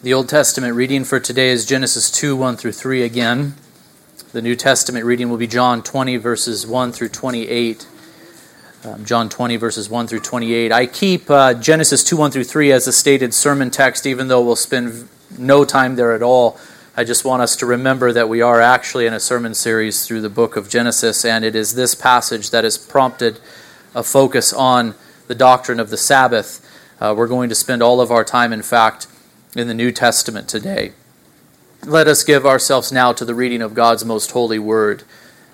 The Old Testament reading for today is Genesis 2 1 through 3 again. The New Testament reading will be John 20, verses 1 through 28. Um, John 20, verses 1 through 28. I keep uh, Genesis 2 1 through 3 as a stated sermon text, even though we'll spend no time there at all. I just want us to remember that we are actually in a sermon series through the book of Genesis, and it is this passage that has prompted a focus on the doctrine of the Sabbath. Uh, we're going to spend all of our time, in fact, in the New Testament today. Let us give ourselves now to the reading of God's most holy word.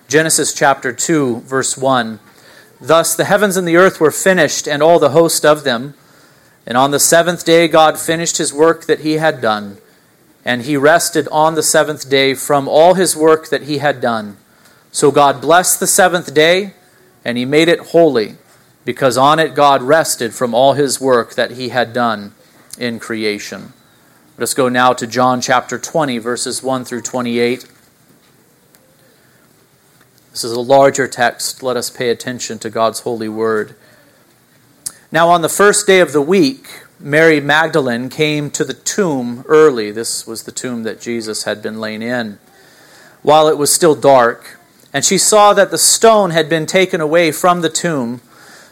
Genesis chapter 2, verse 1. Thus the heavens and the earth were finished, and all the host of them. And on the seventh day God finished his work that he had done. And he rested on the seventh day from all his work that he had done. So God blessed the seventh day, and he made it holy, because on it God rested from all his work that he had done in creation. Let us go now to John chapter 20, verses 1 through 28. This is a larger text. Let us pay attention to God's holy word. Now, on the first day of the week, Mary Magdalene came to the tomb early. This was the tomb that Jesus had been lain in, while it was still dark. And she saw that the stone had been taken away from the tomb.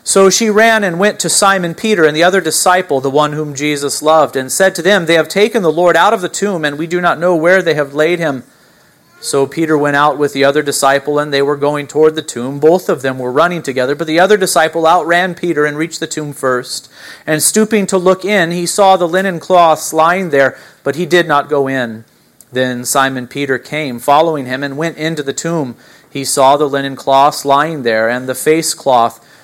So she ran and went to Simon Peter and the other disciple, the one whom Jesus loved, and said to them, They have taken the Lord out of the tomb, and we do not know where they have laid him. So Peter went out with the other disciple, and they were going toward the tomb. Both of them were running together, but the other disciple outran Peter and reached the tomb first. And stooping to look in, he saw the linen cloths lying there, but he did not go in. Then Simon Peter came, following him, and went into the tomb. He saw the linen cloths lying there, and the face cloth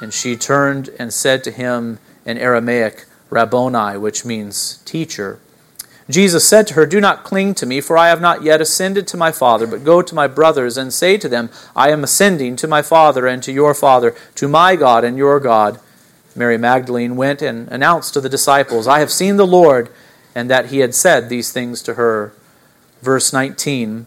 And she turned and said to him in Aramaic, Rabboni, which means teacher. Jesus said to her, Do not cling to me, for I have not yet ascended to my Father, but go to my brothers and say to them, I am ascending to my Father and to your Father, to my God and your God. Mary Magdalene went and announced to the disciples, I have seen the Lord, and that he had said these things to her. Verse 19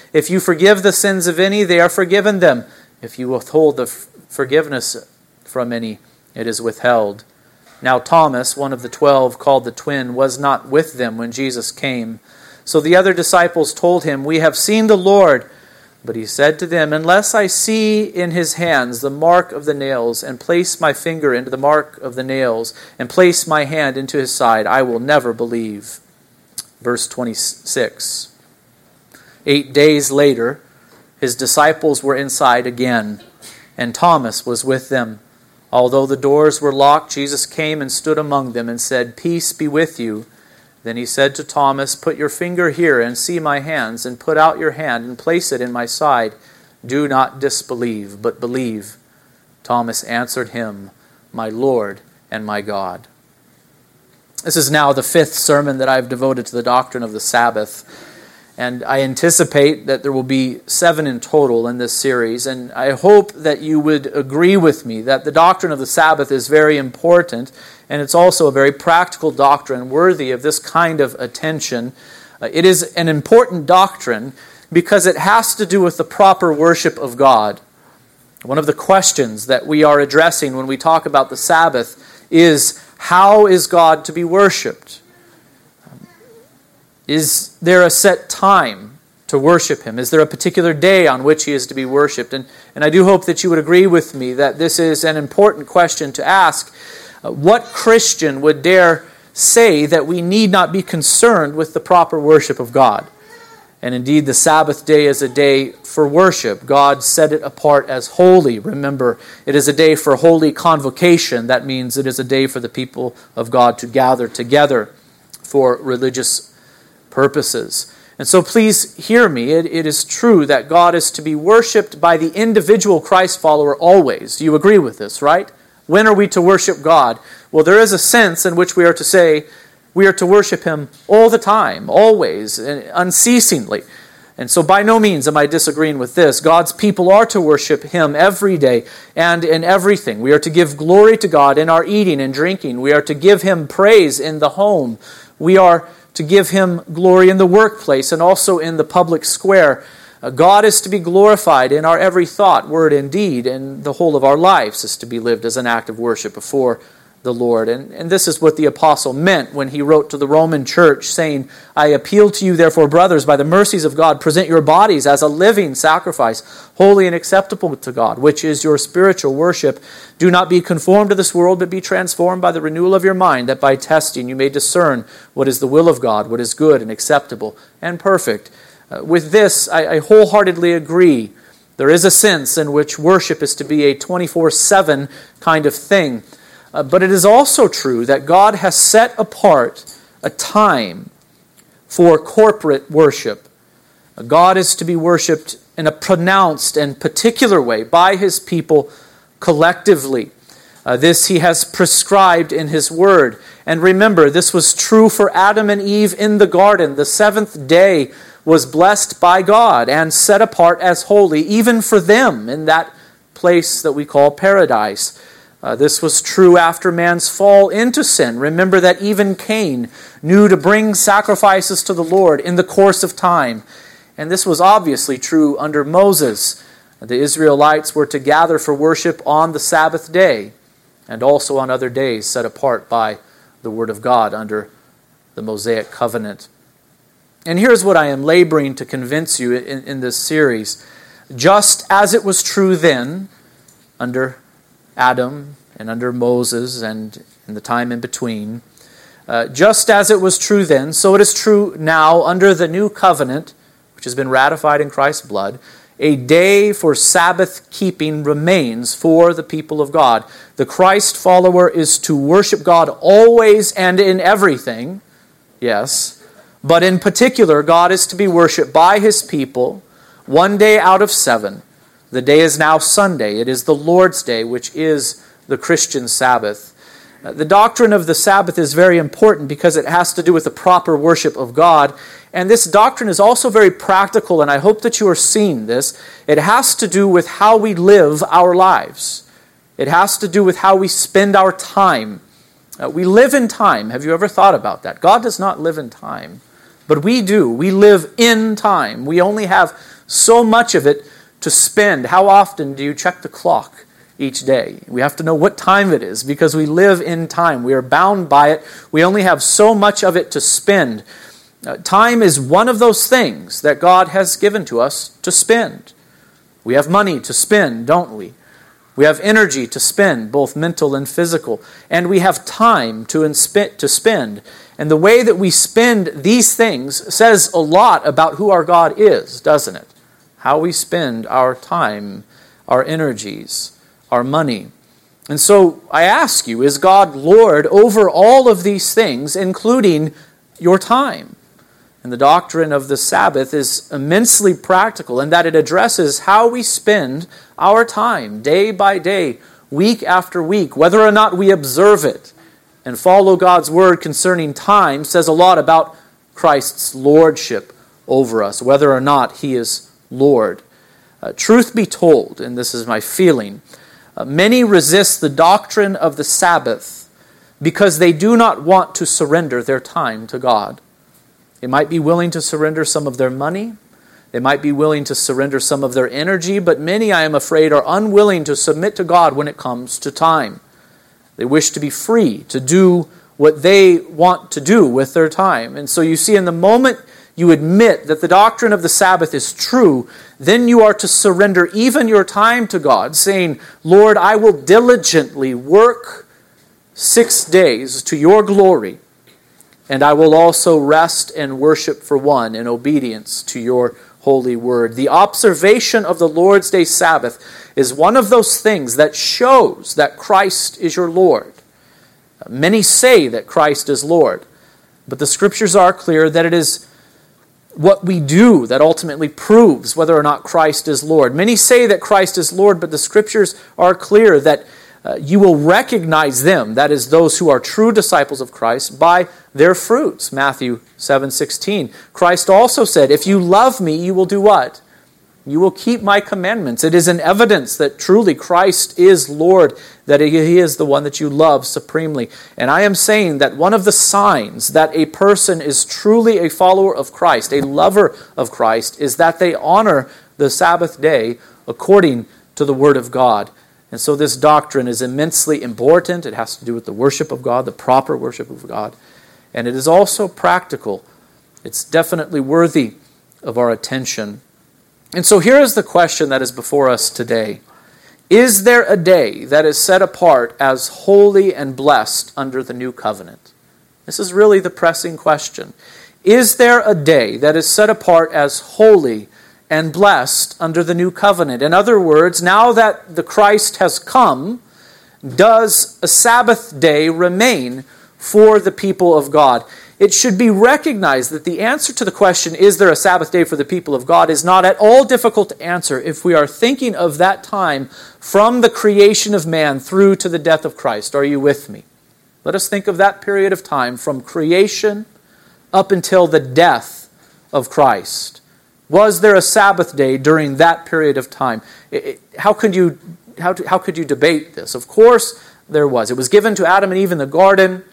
If you forgive the sins of any, they are forgiven them. If you withhold the forgiveness from any, it is withheld. Now Thomas, one of the twelve, called the twin, was not with them when Jesus came. So the other disciples told him, We have seen the Lord. But he said to them, Unless I see in his hands the mark of the nails, and place my finger into the mark of the nails, and place my hand into his side, I will never believe. Verse 26. Eight days later, his disciples were inside again, and Thomas was with them. Although the doors were locked, Jesus came and stood among them and said, Peace be with you. Then he said to Thomas, Put your finger here and see my hands, and put out your hand and place it in my side. Do not disbelieve, but believe. Thomas answered him, My Lord and my God. This is now the fifth sermon that I've devoted to the doctrine of the Sabbath. And I anticipate that there will be seven in total in this series. And I hope that you would agree with me that the doctrine of the Sabbath is very important. And it's also a very practical doctrine worthy of this kind of attention. Uh, it is an important doctrine because it has to do with the proper worship of God. One of the questions that we are addressing when we talk about the Sabbath is how is God to be worshiped? Is there a set time to worship Him? Is there a particular day on which He is to be worshiped? And, and I do hope that you would agree with me that this is an important question to ask. Uh, what Christian would dare say that we need not be concerned with the proper worship of God? And indeed, the Sabbath day is a day for worship. God set it apart as holy. Remember, it is a day for holy convocation. That means it is a day for the people of God to gather together for religious purposes. And so please hear me. It, it is true that God is to be worshiped by the individual Christ follower always. You agree with this, right? When are we to worship God? Well, there is a sense in which we are to say, we are to worship him all the time, always, unceasingly. And so, by no means am I disagreeing with this. God's people are to worship Him every day and in everything. We are to give glory to God in our eating and drinking. We are to give Him praise in the home. We are to give Him glory in the workplace and also in the public square. Uh, God is to be glorified in our every thought, word, and deed, and the whole of our lives is to be lived as an act of worship before the Lord. And, and this is what the apostle meant when he wrote to the Roman church, saying, I appeal to you, therefore, brothers, by the mercies of God, present your bodies as a living sacrifice, holy and acceptable to God, which is your spiritual worship. Do not be conformed to this world, but be transformed by the renewal of your mind, that by testing you may discern what is the will of God, what is good and acceptable and perfect. Uh, with this, I, I wholeheartedly agree. There is a sense in which worship is to be a 24 7 kind of thing. Uh, but it is also true that God has set apart a time for corporate worship. Uh, God is to be worshiped in a pronounced and particular way by his people collectively. Uh, this he has prescribed in his word. And remember, this was true for Adam and Eve in the garden. The seventh day was blessed by God and set apart as holy, even for them in that place that we call paradise. Uh, this was true after man's fall into sin. Remember that even Cain knew to bring sacrifices to the Lord in the course of time. And this was obviously true under Moses. The Israelites were to gather for worship on the Sabbath day and also on other days set apart by the Word of God under the Mosaic covenant. And here's what I am laboring to convince you in, in this series. Just as it was true then, under Adam and under Moses and in the time in between. Uh, just as it was true then, so it is true now under the new covenant, which has been ratified in Christ's blood. A day for Sabbath keeping remains for the people of God. The Christ follower is to worship God always and in everything, yes, but in particular, God is to be worshiped by his people one day out of seven the day is now Sunday. It is the Lord's Day, which is the Christian Sabbath. Uh, the doctrine of the Sabbath is very important because it has to do with the proper worship of God. And this doctrine is also very practical, and I hope that you are seeing this. It has to do with how we live our lives, it has to do with how we spend our time. Uh, we live in time. Have you ever thought about that? God does not live in time, but we do. We live in time. We only have so much of it to spend. How often do you check the clock each day? We have to know what time it is because we live in time. We are bound by it. We only have so much of it to spend. Uh, time is one of those things that God has given to us to spend. We have money to spend, don't we? We have energy to spend, both mental and physical. And we have time to, to spend. And the way that we spend these things says a lot about who our God is, doesn't it? How we spend our time, our energies, our money. And so I ask you, is God Lord over all of these things, including your time? And the doctrine of the Sabbath is immensely practical in that it addresses how we spend our time day by day, week after week, whether or not we observe it and follow God's word concerning time says a lot about Christ's lordship over us, whether or not he is Lord. Uh, truth be told, and this is my feeling, uh, many resist the doctrine of the Sabbath because they do not want to surrender their time to God. They might be willing to surrender some of their money. They might be willing to surrender some of their energy, but many, I am afraid, are unwilling to submit to God when it comes to time. They wish to be free to do what they want to do with their time. And so you see, in the moment you admit that the doctrine of the Sabbath is true, then you are to surrender even your time to God, saying, Lord, I will diligently work six days to your glory, and I will also rest and worship for one in obedience to your holy word. The observation of the Lord's Day Sabbath is one of those things that shows that Christ is your Lord. Many say that Christ is Lord, but the scriptures are clear that it is what we do that ultimately proves whether or not Christ is Lord. Many say that Christ is Lord, but the scriptures are clear that uh, you will recognize them, that is, those who are true disciples of Christ, by their fruits. Matthew 7 16. Christ also said, If you love me, you will do what? You will keep my commandments. It is an evidence that truly Christ is Lord, that He is the one that you love supremely. And I am saying that one of the signs that a person is truly a follower of Christ, a lover of Christ, is that they honor the Sabbath day according to the Word of God. And so this doctrine is immensely important. It has to do with the worship of God, the proper worship of God. And it is also practical. It's definitely worthy of our attention. And so here is the question that is before us today Is there a day that is set apart as holy and blessed under the new covenant? This is really the pressing question. Is there a day that is set apart as holy and blessed under the new covenant. In other words, now that the Christ has come, does a Sabbath day remain for the people of God? It should be recognized that the answer to the question, is there a Sabbath day for the people of God, is not at all difficult to answer if we are thinking of that time from the creation of man through to the death of Christ. Are you with me? Let us think of that period of time from creation up until the death of Christ. Was there a Sabbath day during that period of time? how, could you, how, how could you debate this? Of course, there was. It was given to Adam and Eve in the garden.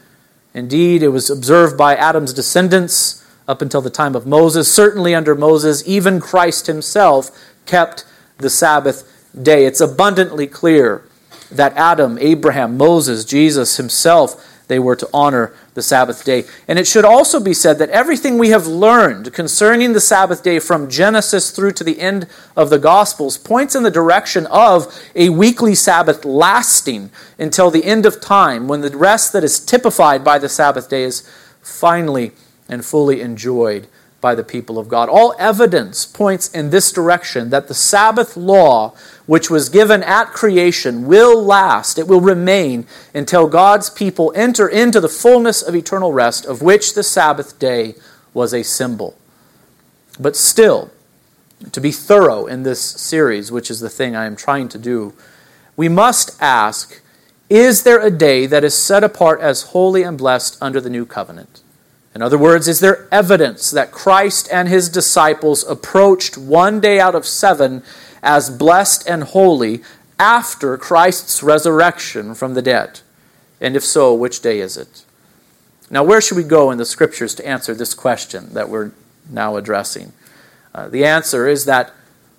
Indeed, it was observed by Adam's descendants up until the time of Moses. Certainly, under Moses, even Christ himself kept the Sabbath day. It's abundantly clear that Adam, Abraham, Moses, Jesus himself they were to honor the Sabbath day. And it should also be said that everything we have learned concerning the Sabbath day from Genesis through to the end of the Gospels points in the direction of a weekly Sabbath lasting until the end of time when the rest that is typified by the Sabbath day is finally and fully enjoyed by the people of God. All evidence points in this direction that the Sabbath law, which was given at creation, will last. It will remain until God's people enter into the fullness of eternal rest, of which the Sabbath day was a symbol. But still, to be thorough in this series, which is the thing I am trying to do, we must ask Is there a day that is set apart as holy and blessed under the new covenant? In other words, is there evidence that Christ and his disciples approached one day out of seven as blessed and holy after Christ's resurrection from the dead? And if so, which day is it? Now, where should we go in the scriptures to answer this question that we're now addressing? Uh, the answer is that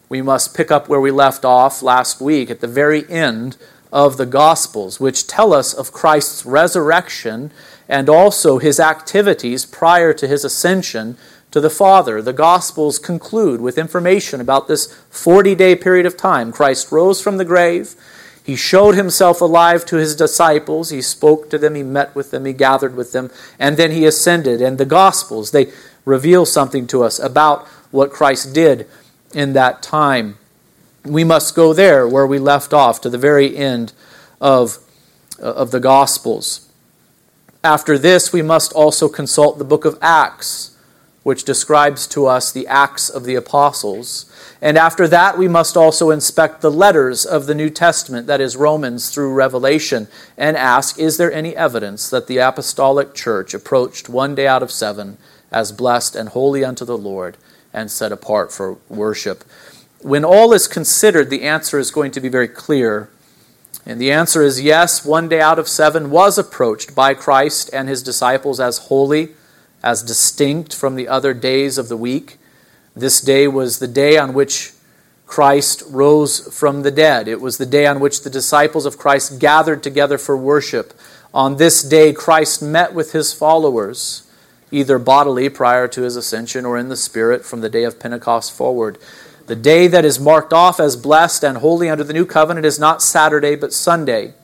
we must pick up where we left off last week at the very end of the Gospels, which tell us of Christ's resurrection and also his activities prior to his ascension to the Father. The Gospels conclude with information about this 40 day period of time. Christ rose from the grave. He showed himself alive to his disciples. He spoke to them. He met with them. He gathered with them. And then he ascended. And the Gospels, they reveal something to us about what Christ did in that time. We must go there where we left off to the very end of, uh, of the Gospels. After this, we must also consult the book of Acts, which describes to us the Acts of the Apostles. And after that, we must also inspect the letters of the New Testament, that is, Romans through Revelation, and ask is there any evidence that the Apostolic Church approached one day out of seven as blessed and holy unto the Lord and set apart for worship? When all is considered, the answer is going to be very clear and the answer is yes, one day out of seven was approached by Christ and his disciples as holy as distinct from the other days of the week. This day was the day on which Christ rose from the dead. It was the day on which the disciples of Christ gathered together for worship. On this day, Christ met with his followers, either bodily prior to his ascension or in the spirit from the day of Pentecost forward. The day that is marked off as blessed and holy under the new covenant is not Saturday, but Sunday.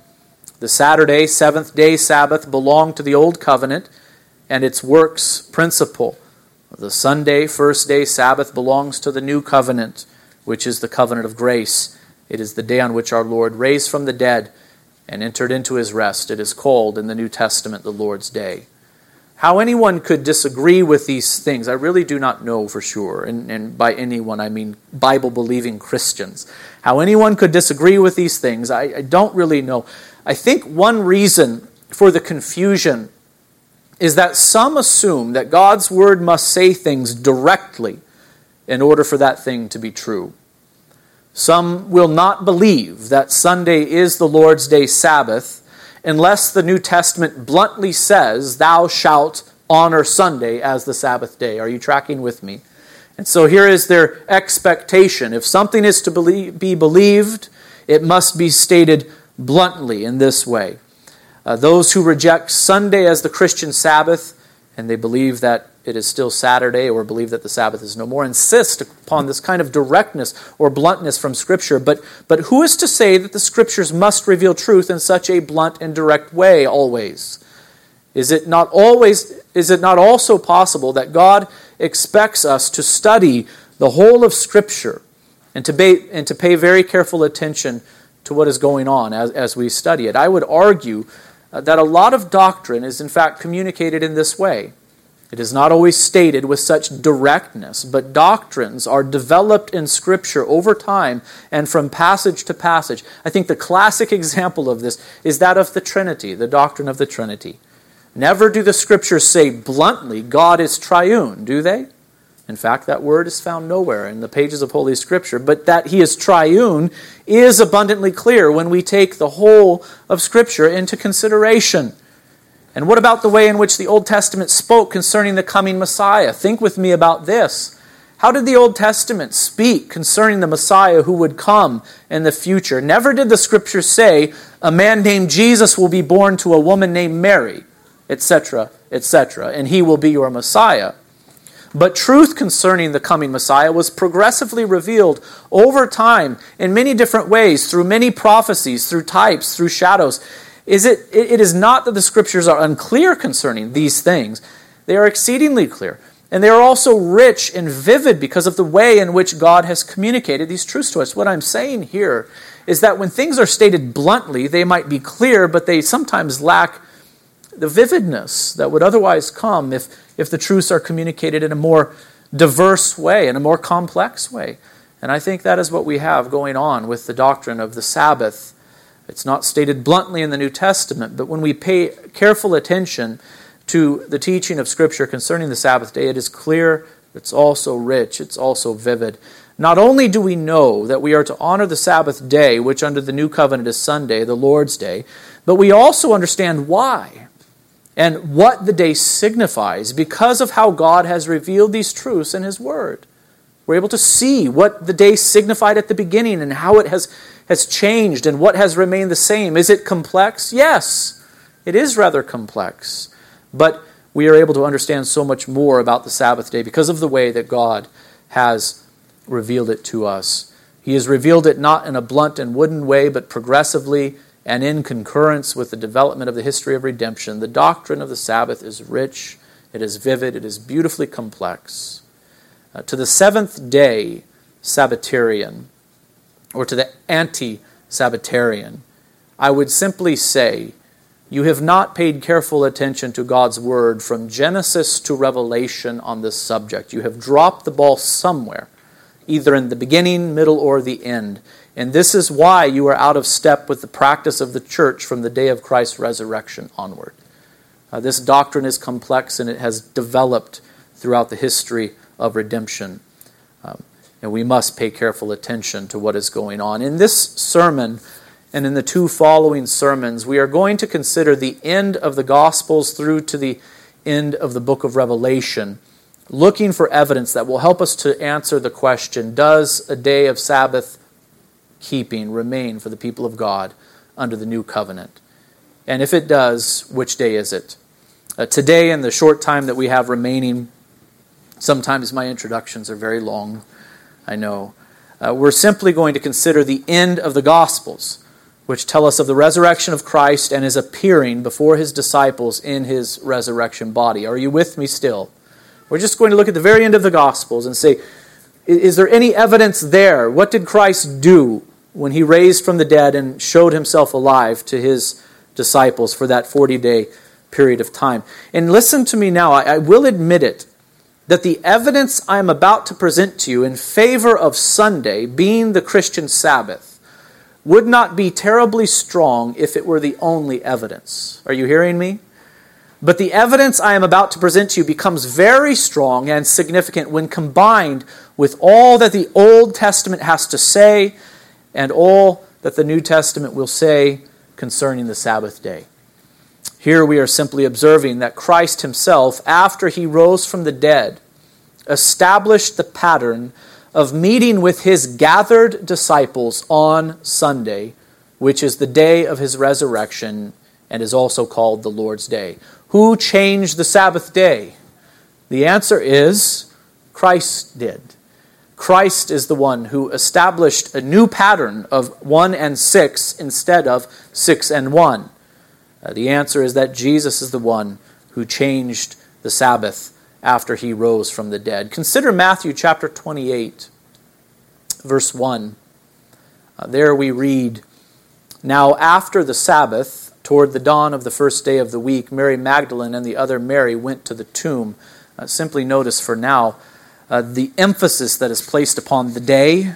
The Saturday, seventh day Sabbath, belonged to the old covenant and its works principle. The Sunday, first day Sabbath, belongs to the new covenant, which is the covenant of grace. It is the day on which our Lord raised from the dead and entered into his rest. It is called in the New Testament the Lord's Day. How anyone could disagree with these things, I really do not know for sure. And, and by anyone, I mean Bible believing Christians. How anyone could disagree with these things, I, I don't really know. I think one reason for the confusion is that some assume that God's word must say things directly in order for that thing to be true. Some will not believe that Sunday is the Lord's day Sabbath unless the New Testament bluntly says, Thou shalt honor Sunday as the Sabbath day. Are you tracking with me? And so here is their expectation. If something is to be believed, it must be stated bluntly in this way. Uh, those who reject Sunday as the Christian Sabbath, and they believe that it is still Saturday or believe that the Sabbath is no more, insist upon this kind of directness or bluntness from Scripture. But, but who is to say that the Scriptures must reveal truth in such a blunt and direct way always? Is it not always is it not also possible that God expects us to study the whole of Scripture and to pay, and to pay very careful attention to what is going on as, as we study it? I would argue Uh, that a lot of doctrine is in fact communicated in this way. It is not always stated with such directness, but doctrines are developed in Scripture over time and from passage to passage. I think the classic example of this is that of the Trinity, the doctrine of the Trinity. Never do the Scriptures say bluntly, God is triune, do they? In fact, that word is found nowhere in the pages of Holy Scripture. But that he is triune is abundantly clear when we take the whole of Scripture into consideration. And what about the way in which the Old Testament spoke concerning the coming Messiah? Think with me about this. How did the Old Testament speak concerning the Messiah who would come in the future? Never did the Scripture say, a man named Jesus will be born to a woman named Mary, etc., etc., and he will be your Messiah. But truth concerning the coming Messiah was progressively revealed over time in many different ways, through many prophecies, through types, through shadows. Is it, it is not that the scriptures are unclear concerning these things, they are exceedingly clear. And they are also rich and vivid because of the way in which God has communicated these truths to us. What I'm saying here is that when things are stated bluntly, they might be clear, but they sometimes lack the vividness that would otherwise come if if the truths are communicated in a more diverse way, in a more complex way. And I think that is what we have going on with the doctrine of the Sabbath. It's not stated bluntly in the New Testament, but when we pay careful attention to the teaching of Scripture concerning the Sabbath day, it is clear, it's also rich, it's also vivid. Not only do we know that we are to honor the Sabbath day, which under the new covenant is Sunday, the Lord's day, but we also understand why and what the day signifies because of how God has revealed these truths in His Word. We're able to see what the day signified at the beginning and how it has, has changed and what has remained the same. Is it complex? Yes, it is rather complex. But we are able to understand so much more about the Sabbath day because of the way that God has revealed it to us. He has revealed it not in a blunt and wooden way, but progressively and in concurrence with the development of the history of redemption, the doctrine of the Sabbath is rich, it is vivid, it is beautifully complex. Uh, to the seventh day Sabbatarian, or to the anti Sabbatarian, I would simply say, you have not paid careful attention to God's word from Genesis to Revelation on this subject. You have dropped the ball somewhere, either in the beginning, middle, or the end. And this is why you are out of step with the practice of the church from the day of Christ's resurrection onward. Uh, this doctrine is complex and it has developed throughout the history of redemption. Um, and we must pay careful attention to what is going on. In this sermon and in the two following sermons, we are going to consider the end of the Gospels through to the end of the book of Revelation, looking for evidence that will help us to answer the question Does a day of Sabbath keeping remain for the people of God under the new covenant? And if it does, which day is it? Uh, today, in the short time that we have remaining, sometimes my introductions are very long, I know. Uh, we're simply going to consider the end of the Gospels, which tell us of the resurrection of Christ and his appearing before his disciples in his resurrection body. Are you with me still? We're just going to look at the very end of the Gospels and say, is there any evidence there? What did Christ do when he raised from the dead and showed himself alive to his disciples for that 40 day period of time? And listen to me now, I, I will admit it that the evidence I am about to present to you in favor of Sunday being the Christian Sabbath would not be terribly strong if it were the only evidence. Are you hearing me? But the evidence I am about to present to you becomes very strong and significant when combined with all that the Old Testament has to say and all that the New Testament will say concerning the Sabbath day. Here we are simply observing that Christ himself, after he rose from the dead, established the pattern of meeting with his gathered disciples on Sunday, which is the day of his resurrection and is also called the Lord's Day. Who changed the Sabbath day? The answer is Christ did. Christ is the one who established a new pattern of 1 and 6 instead of 6 and 1. Uh, the answer is that Jesus is the one who changed the Sabbath after he rose from the dead. Consider Matthew chapter 28, verse 1. Uh, there we read Now, after the Sabbath, toward the dawn of the first day of the week, Mary Magdalene and the other Mary went to the tomb. Uh, simply notice for now uh, the emphasis that is placed upon the day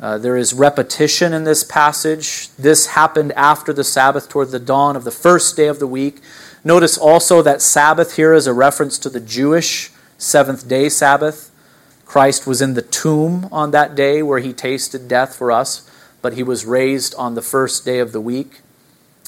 uh, there is repetition in this passage. This happened after the Sabbath, toward the dawn of the first day of the week. Notice also that Sabbath here is a reference to the Jewish seventh day Sabbath. Christ was in the tomb on that day where he tasted death for us, but he was raised on the first day of the week.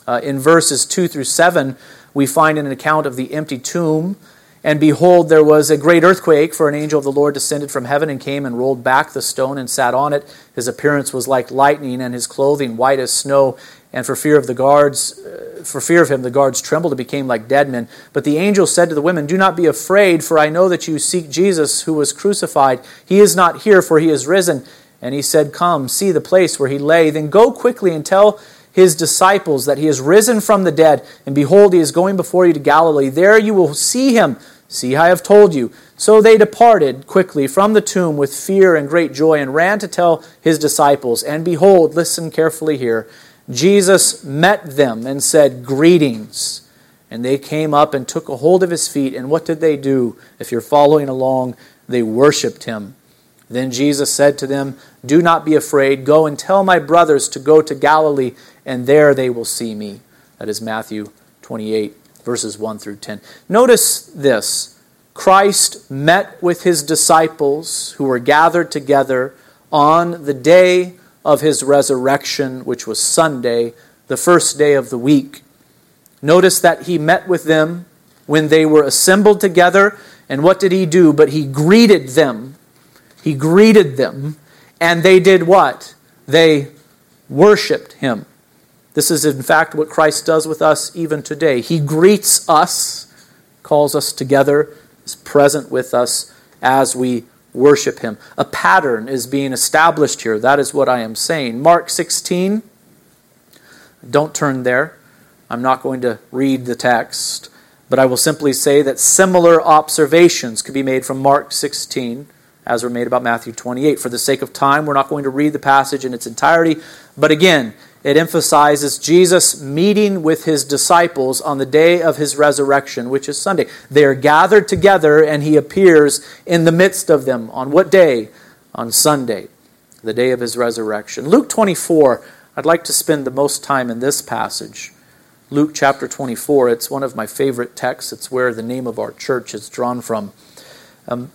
Uh, in verses 2 through 7, we find an account of the empty tomb and behold, there was a great earthquake, for an angel of the Lord descended from heaven and came and rolled back the stone and sat on it. His appearance was like lightning, and his clothing white as snow. And for fear of the guards, uh, for fear of him, the guards trembled and became like dead men. But the angel said to the women, Do not be afraid, for I know that you seek Jesus who was crucified. He is not here, for he is risen. And he said, Come, see the place where he lay. Then go quickly and tell his disciples that he is risen from the dead, and behold, he is going before you to Galilee. There you will see him. See, I have told you. So they departed quickly from the tomb with fear and great joy, and ran to tell his disciples. And behold, listen carefully here. Jesus met them and said, Greetings. And they came up and took a hold of his feet. And what did they do? If you're following along, they worshiped him. Then Jesus said to them, Do not be afraid. Go and tell my brothers to go to Galilee, and there they will see me. That is Matthew 28, verses 1 through 10. Notice this Christ met with his disciples who were gathered together on the day of his resurrection, which was Sunday, the first day of the week. Notice that he met with them when they were assembled together. And what did he do? But he greeted them he greeted them, and they did what? They worshiped him. This is, in fact, what Christ does with us even today. He greets us, calls us together, is present with us as we worship him. A pattern is being established here. That is what I am saying. Mark 16. Don't turn there. I'm not going to read the text, but I will simply say that similar observations could be made from Mark 16 as were made about Matthew 28. For the sake of time, we're not going to read the passage in its entirety, but again, it emphasizes Jesus meeting with his disciples on the day of his resurrection, which is Sunday. They are gathered together, and he appears in the midst of them. On what day? On Sunday, the day of his resurrection. Luke 24, I'd like to spend the most time in this passage. Luke chapter 24, it's one of my favorite texts. It's where the name of our church is drawn from. Um,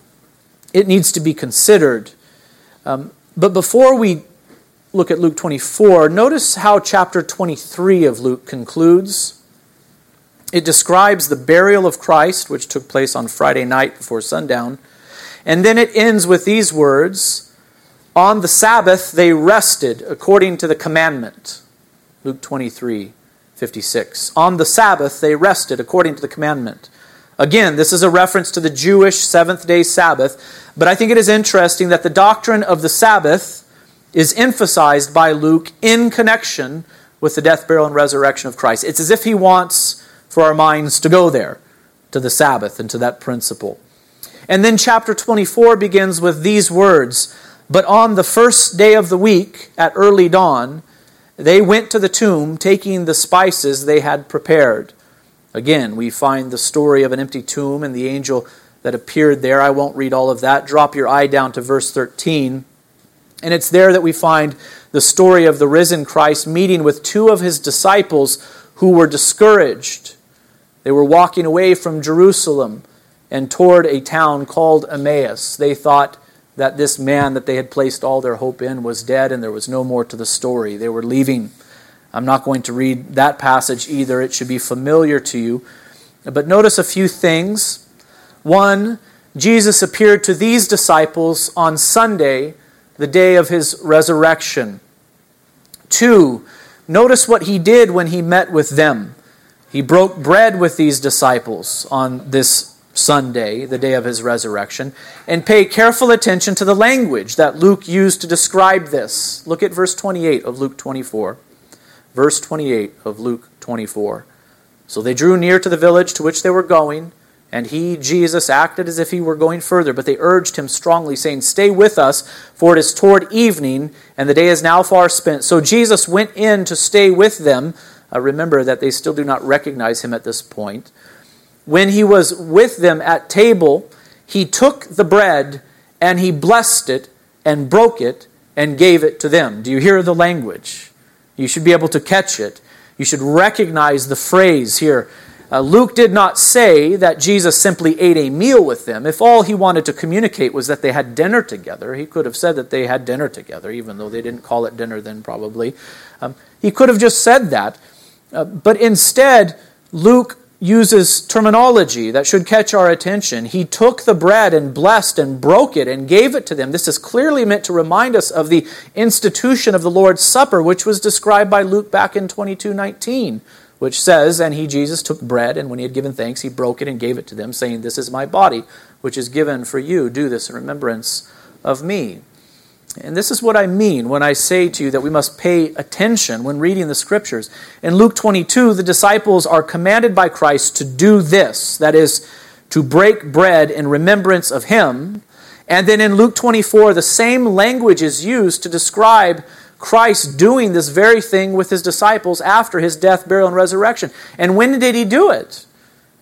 it needs to be considered. Um, but before we look at Luke 24, notice how chapter 23 of Luke concludes. It describes the burial of Christ, which took place on Friday night before sundown. And then it ends with these words On the Sabbath they rested according to the commandment. Luke 23, 56. On the Sabbath they rested according to the commandment. Again, this is a reference to the Jewish seventh day Sabbath, but I think it is interesting that the doctrine of the Sabbath is emphasized by Luke in connection with the death, burial, and resurrection of Christ. It's as if he wants for our minds to go there, to the Sabbath, and to that principle. And then chapter 24 begins with these words But on the first day of the week, at early dawn, they went to the tomb, taking the spices they had prepared. Again, we find the story of an empty tomb and the angel that appeared there. I won't read all of that. Drop your eye down to verse 13. And it's there that we find the story of the risen Christ meeting with two of his disciples who were discouraged. They were walking away from Jerusalem and toward a town called Emmaus. They thought that this man that they had placed all their hope in was dead and there was no more to the story. They were leaving. I'm not going to read that passage either. It should be familiar to you. But notice a few things. One, Jesus appeared to these disciples on Sunday, the day of his resurrection. Two, notice what he did when he met with them. He broke bread with these disciples on this Sunday, the day of his resurrection, and pay careful attention to the language that Luke used to describe this. Look at verse 28 of Luke 24 verse 28 of Luke 24. So they drew near to the village to which they were going, and he, Jesus, acted as if he were going further, but they urged him strongly, saying, Stay with us, for it is toward evening, and the day is now far spent. So Jesus went in to stay with them. Uh, remember that they still do not recognize him at this point. When he was with them at table, he took the bread and he blessed it and broke it and gave it to them. Do you hear the language? You should be able to catch it. You should recognize the phrase here. Uh, Luke did not say that Jesus simply ate a meal with them. If all he wanted to communicate was that they had dinner together, he could have said that they had dinner together, even though they didn't call it dinner then, probably. Um, he could have just said that. Uh, but instead, Luke uses terminology that should catch our attention. He took the bread and blessed and broke it and gave it to them. This is clearly meant to remind us of the institution of the Lord's Supper, which was described by Luke back in 22:19, which says, "And he Jesus took bread and when he had given thanks, he broke it and gave it to them, saying, "This is my body, which is given for you. Do this in remembrance of me." And this is what I mean when I say to you that we must pay attention when reading the scriptures. In Luke 22, the disciples are commanded by Christ to do this that is, to break bread in remembrance of Him. And then in Luke 24, the same language is used to describe Christ doing this very thing with His disciples after His death, burial, and resurrection. And when did He do it?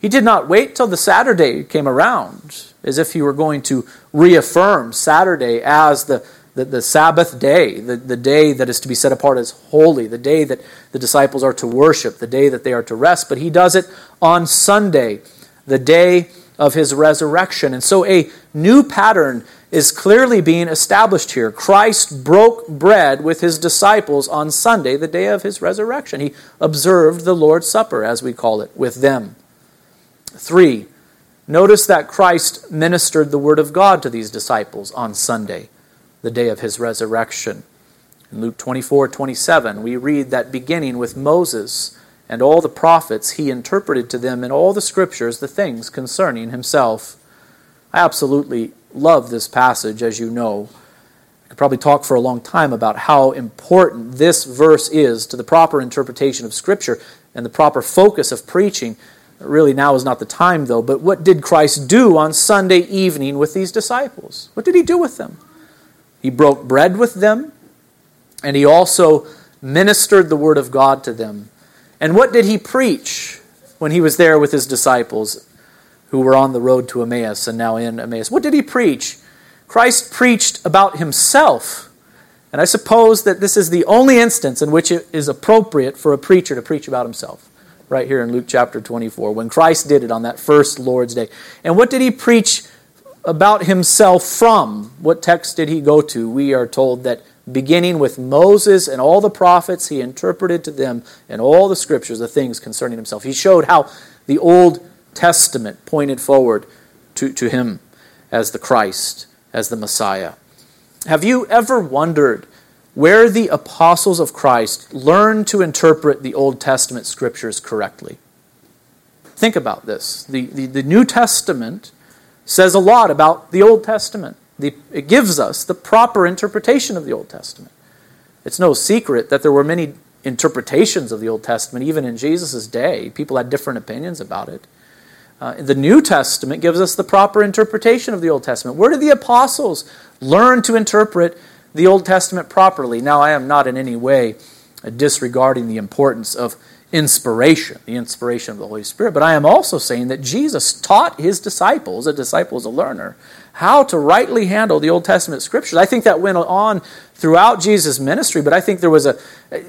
He did not wait till the Saturday came around, as if He were going to reaffirm Saturday as the the, the Sabbath day, the, the day that is to be set apart as holy, the day that the disciples are to worship, the day that they are to rest. But he does it on Sunday, the day of his resurrection. And so a new pattern is clearly being established here. Christ broke bread with his disciples on Sunday, the day of his resurrection. He observed the Lord's Supper, as we call it, with them. Three, notice that Christ ministered the Word of God to these disciples on Sunday the day of his resurrection. In Luke 24 27, we read that beginning with Moses and all the prophets, he interpreted to them in all the scriptures the things concerning himself. I absolutely love this passage, as you know. I could probably talk for a long time about how important this verse is to the proper interpretation of Scripture and the proper focus of preaching. Really, now is not the time, though. But what did Christ do on Sunday evening with these disciples? What did he do with them? He broke bread with them, and he also ministered the word of God to them. And what did he preach when he was there with his disciples who were on the road to Emmaus and now in Emmaus? What did he preach? Christ preached about himself. And I suppose that this is the only instance in which it is appropriate for a preacher to preach about himself. Right here in Luke chapter 24, when Christ did it on that first Lord's Day. And what did he preach about himself from. What text did he go to? We are told that beginning with Moses and all the prophets, he interpreted to them in all the scriptures the things concerning himself. He showed how The Old Testament pointed forward to, to him as the Christ, as the Messiah. Have you ever wondered where the apostles of Christ learned to interpret the Old Testament scriptures correctly? Think about this. The, the, the New Testament says a lot about the Old Testament. The, it gives us the proper interpretation of the Old Testament. It's no secret that there were many interpretations of the Old Testament, even in Jesus' day. People had different opinions about it. Uh, the New Testament gives us the proper interpretation of the Old Testament. Where did the apostles learn to interpret the Old Testament properly? Now, I am not in any way disregarding the importance of inspiration, the inspiration of the Holy Spirit. But I am also saying that Jesus taught his disciples, a disciple is a learner, how to rightly handle the Old Testament scriptures. I think that went on throughout Jesus' ministry, but I think there was a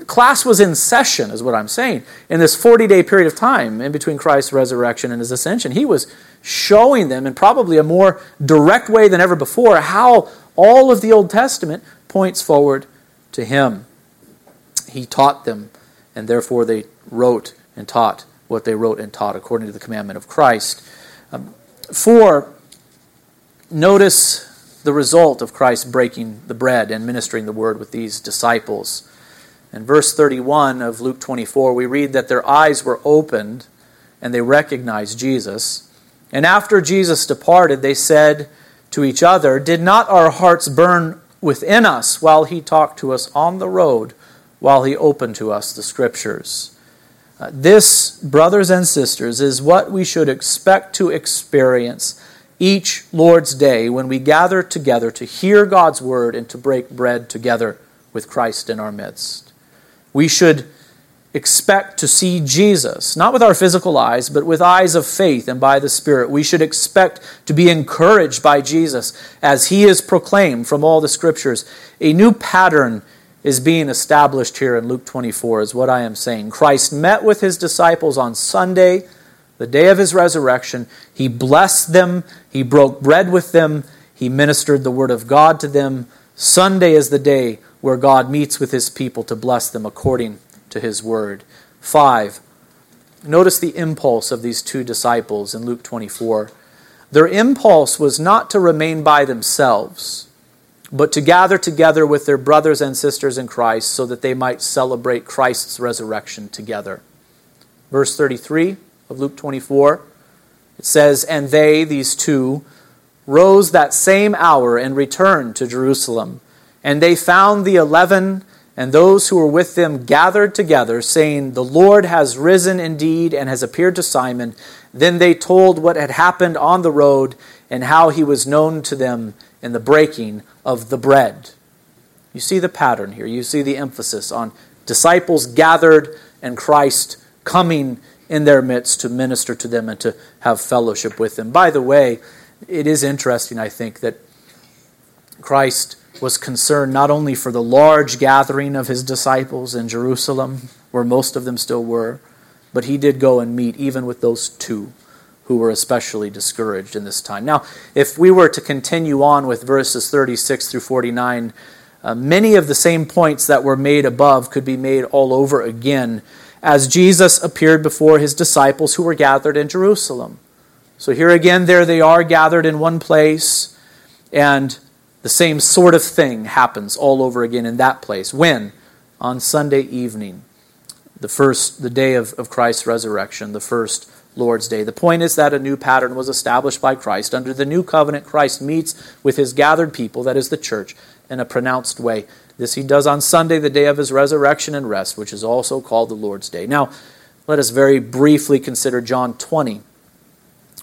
class was in session, is what I'm saying. In this 40 day period of time in between Christ's resurrection and his ascension, he was showing them in probably a more direct way than ever before how all of the Old Testament points forward to him. He taught them, and therefore they wrote and taught what they wrote and taught according to the commandment of Christ. Um, notice the result of Christ breaking the bread and ministering the word with these disciples. In verse 31 of Luke 24, we read that their eyes were opened and they recognized Jesus. And after Jesus departed, they said to each other, Did not our hearts burn within us while he talked to us on the road, while he opened to us the scriptures? Uh, this, brothers and sisters, is what we should expect to experience each Lord's Day when we gather together to hear God's word and to break bread together with Christ in our midst. We should expect to see Jesus, not with our physical eyes, but with eyes of faith and by the Spirit. We should expect to be encouraged by Jesus as he is proclaimed from all the scriptures. A new pattern is being established here in Luke 24, is what I am saying. Christ met with his disciples on Sunday, the day of his resurrection. He blessed them, he broke bread with them, he ministered the word of God to them. Sunday is the day where God meets with his people to bless them according to his word. Five, notice the impulse of these two disciples in Luke 24. Their impulse was not to remain by themselves but to gather together with their brothers and sisters in Christ so that they might celebrate Christ's resurrection together. Verse 33 of Luke 24, it says, And they, these two, rose that same hour and returned to Jerusalem. And they found the eleven and those who were with them gathered together, saying, The Lord has risen indeed and has appeared to Simon. Then they told what had happened on the road and how he was known to them in the breaking of the bread. You see the pattern here. You see the emphasis on disciples gathered and Christ coming in their midst to minister to them and to have fellowship with them. By the way, it is interesting, I think, that Christ was concerned not only for the large gathering of his disciples in Jerusalem, where most of them still were, but he did go and meet even with those two who were especially discouraged in this time. Now, if we were to continue on with verses 36 through 49, uh, many of the same points that were made above could be made all over again as Jesus appeared before his disciples who were gathered in Jerusalem. So here again, there they are gathered in one place, and the same sort of thing happens all over again in that place. When? On Sunday evening, the first, the day of, of Christ's resurrection, the first Lord's Day. The point is that a new pattern was established by Christ. Under the new covenant, Christ meets with his gathered people, that is the church, in a pronounced way. This he does on Sunday, the day of his resurrection and rest, which is also called the Lord's Day. Now, let us very briefly consider John 20,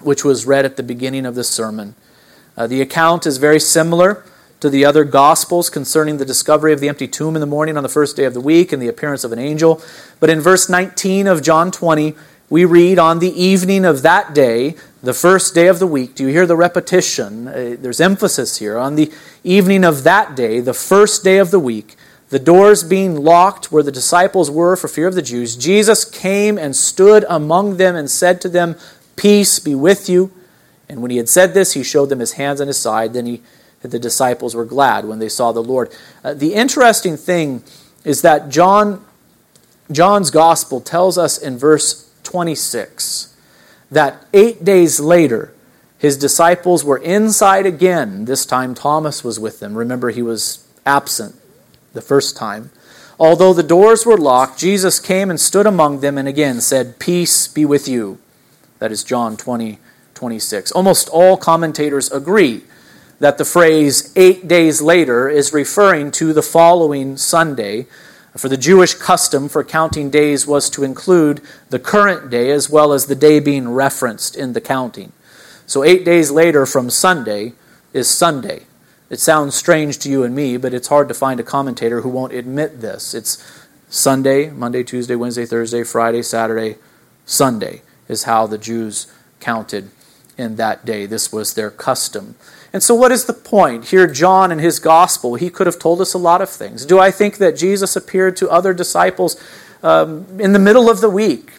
which was read at the beginning of this sermon. Uh, the account is very similar to the other Gospels concerning the discovery of the empty tomb in the morning on the first day of the week and the appearance of an angel. But in verse 19 of John 20, we read on the evening of that day, the first day of the week. Do you hear the repetition? Uh, there's emphasis here. On the evening of that day, the first day of the week, the doors being locked where the disciples were for fear of the Jews, Jesus came and stood among them and said to them, Peace be with you. And when he had said this, he showed them his hands and his side. Then he, the disciples were glad when they saw the Lord. Uh, the interesting thing is that John, John's gospel tells us in verse 26 that eight days later, his disciples were inside again. This time Thomas was with them. Remember, he was absent the first time. Although the doors were locked, Jesus came and stood among them and again said, Peace be with you. That is John 20, 26. Almost all commentators agree that the phrase eight days later is referring to the following Sunday. For the Jewish custom for counting days was to include the current day as well as the day being referenced in the counting. So, eight days later from Sunday is Sunday. It sounds strange to you and me, but it's hard to find a commentator who won't admit this. It's Sunday, Monday, Tuesday, Wednesday, Thursday, Friday, Saturday, Sunday is how the Jews counted in that day. This was their custom. And so, what is the point? Here, John in his gospel, he could have told us a lot of things. Do I think that Jesus appeared to other disciples um, in the middle of the week?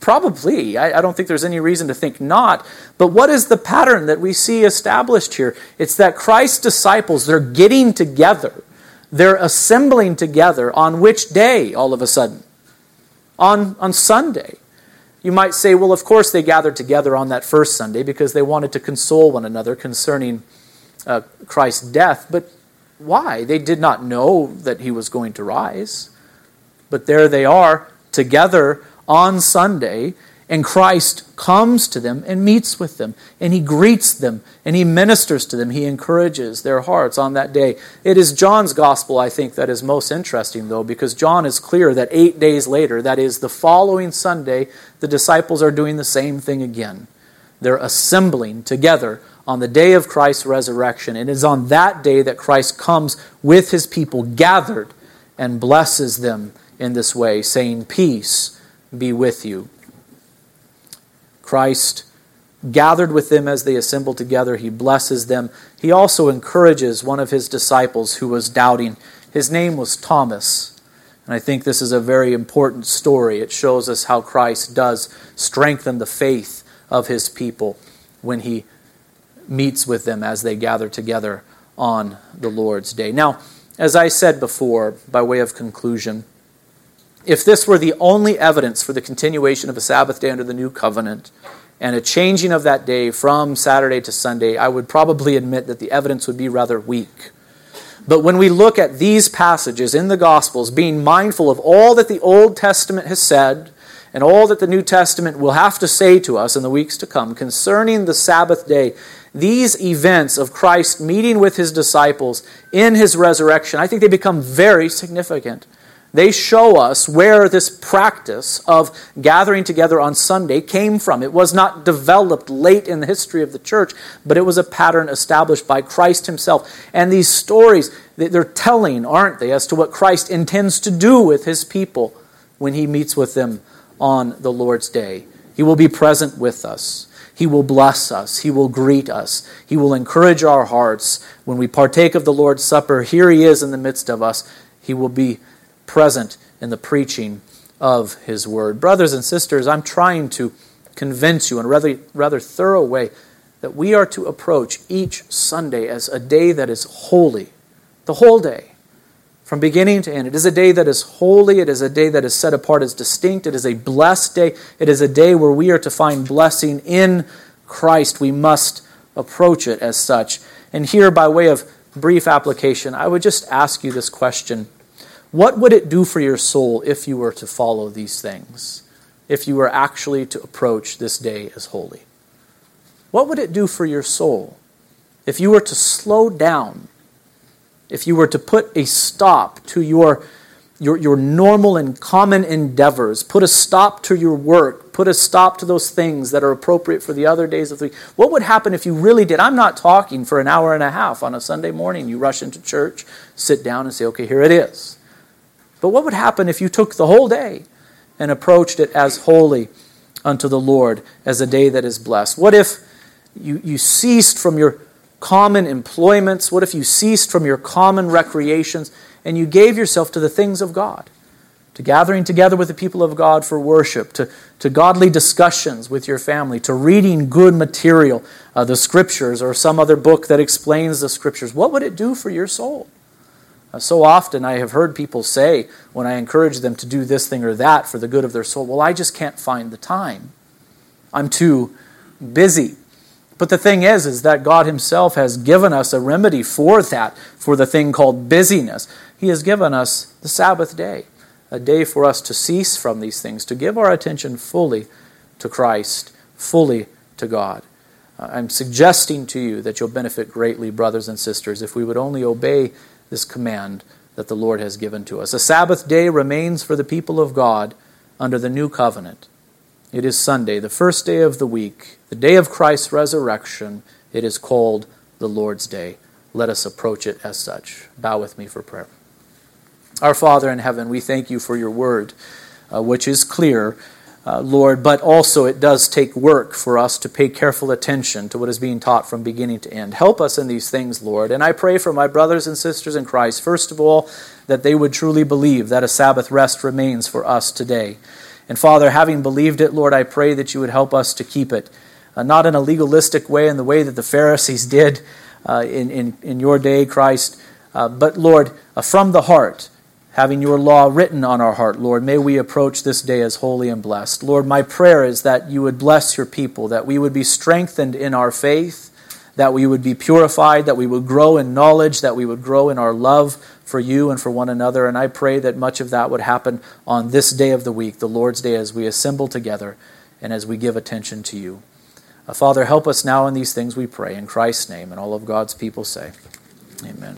Probably. I, I, don't think there's any reason to think not. But what is the pattern that we see established here? It's that Christ's disciples, they're getting together. They're assembling together on which day all of a sudden? On, on Sunday. You might say, well, of course they gathered together on that first Sunday because they wanted to console one another concerning uh, Christ's death. But why? They did not know that he was going to rise. But there they are together on Sunday, and Christ comes to them and meets with them, and he greets them, and he ministers to them. He encourages their hearts on that day. It is John's gospel, I think, that is most interesting, though, because John is clear that eight days later, that is the following Sunday, the disciples are doing the same thing again. They're assembling together on the day of Christ's resurrection. It is on that day that Christ comes with his people gathered and blesses them in this way, saying, Peace be with you. Christ gathered with them as they assembled together. He blesses them. He also encourages one of his disciples who was doubting. His name was Thomas. And I think this is a very important story. It shows us how Christ does strengthen the faith of his people when he meets with them as they gather together on the Lord's day. Now, as I said before, by way of conclusion, if this were the only evidence for the continuation of a Sabbath day under the new covenant and a changing of that day from Saturday to Sunday, I would probably admit that the evidence would be rather weak. But when we look at these passages in the Gospels, being mindful of all that the Old Testament has said and all that the New Testament will have to say to us in the weeks to come concerning the Sabbath day, these events of Christ meeting with his disciples in his resurrection, I think they become very significant. They show us where this practice of gathering together on Sunday came from. It was not developed late in the history of the church, but it was a pattern established by Christ himself. And these stories, they're telling, aren't they, as to what Christ intends to do with his people when he meets with them on the Lord's day. He will be present with us. He will bless us. He will greet us. He will encourage our hearts. When we partake of the Lord's Supper, here He is in the midst of us. He will be present in the preaching of His Word. Brothers and sisters, I'm trying to convince you in a rather, rather thorough way that we are to approach each Sunday as a day that is holy, the whole day from beginning to end. It is a day that is holy. It is a day that is set apart as distinct. It is a blessed day. It is a day where we are to find blessing in Christ. We must approach it as such. And here, by way of brief application, I would just ask you this question What would it do for your soul if you were to follow these things? If you were actually to approach this day as holy? What would it do for your soul if you were to slow down if you were to put a stop to your, your, your normal and common endeavors, put a stop to your work, put a stop to those things that are appropriate for the other days of the week, what would happen if you really did? I'm not talking for an hour and a half on a Sunday morning. You rush into church, sit down, and say, okay, here it is. But what would happen if you took the whole day and approached it as holy unto the Lord, as a day that is blessed? What if you, you ceased from your common employments? What if you ceased from your common recreations and you gave yourself to the things of God? To gathering together with the people of God for worship, to, to godly discussions with your family, to reading good material, uh, the scriptures, or some other book that explains the scriptures. What would it do for your soul? Uh, so often I have heard people say, when I encourage them to do this thing or that for the good of their soul, well, I just can't find the time. I'm too busy. But the thing is, is that God Himself has given us a remedy for that, for the thing called busyness. He has given us the Sabbath day, a day for us to cease from these things, to give our attention fully to Christ, fully to God. Uh, I'm suggesting to you that you'll benefit greatly, brothers and sisters, if we would only obey this command that the Lord has given to us. A Sabbath day remains for the people of God under the new covenant. It is Sunday, the first day of the week, the day of Christ's resurrection. It is called the Lord's Day. Let us approach it as such. Bow with me for prayer. Our Father in heaven, we thank you for your word, uh, which is clear, uh, Lord, but also it does take work for us to pay careful attention to what is being taught from beginning to end. Help us in these things, Lord. And I pray for my brothers and sisters in Christ, first of all, that they would truly believe that a Sabbath rest remains for us today. And Father, having believed it, Lord, I pray that you would help us to keep it, uh, not in a legalistic way, in the way that the Pharisees did uh, in, in, in your day, Christ, uh, but Lord, uh, from the heart, having your law written on our heart, Lord, may we approach this day as holy and blessed. Lord, my prayer is that you would bless your people, that we would be strengthened in our faith that we would be purified, that we would grow in knowledge, that we would grow in our love for you and for one another. And I pray that much of that would happen on this day of the week, the Lord's Day, as we assemble together and as we give attention to you. Uh, Father, help us now in these things, we pray. In Christ's name, and all of God's people say, Amen.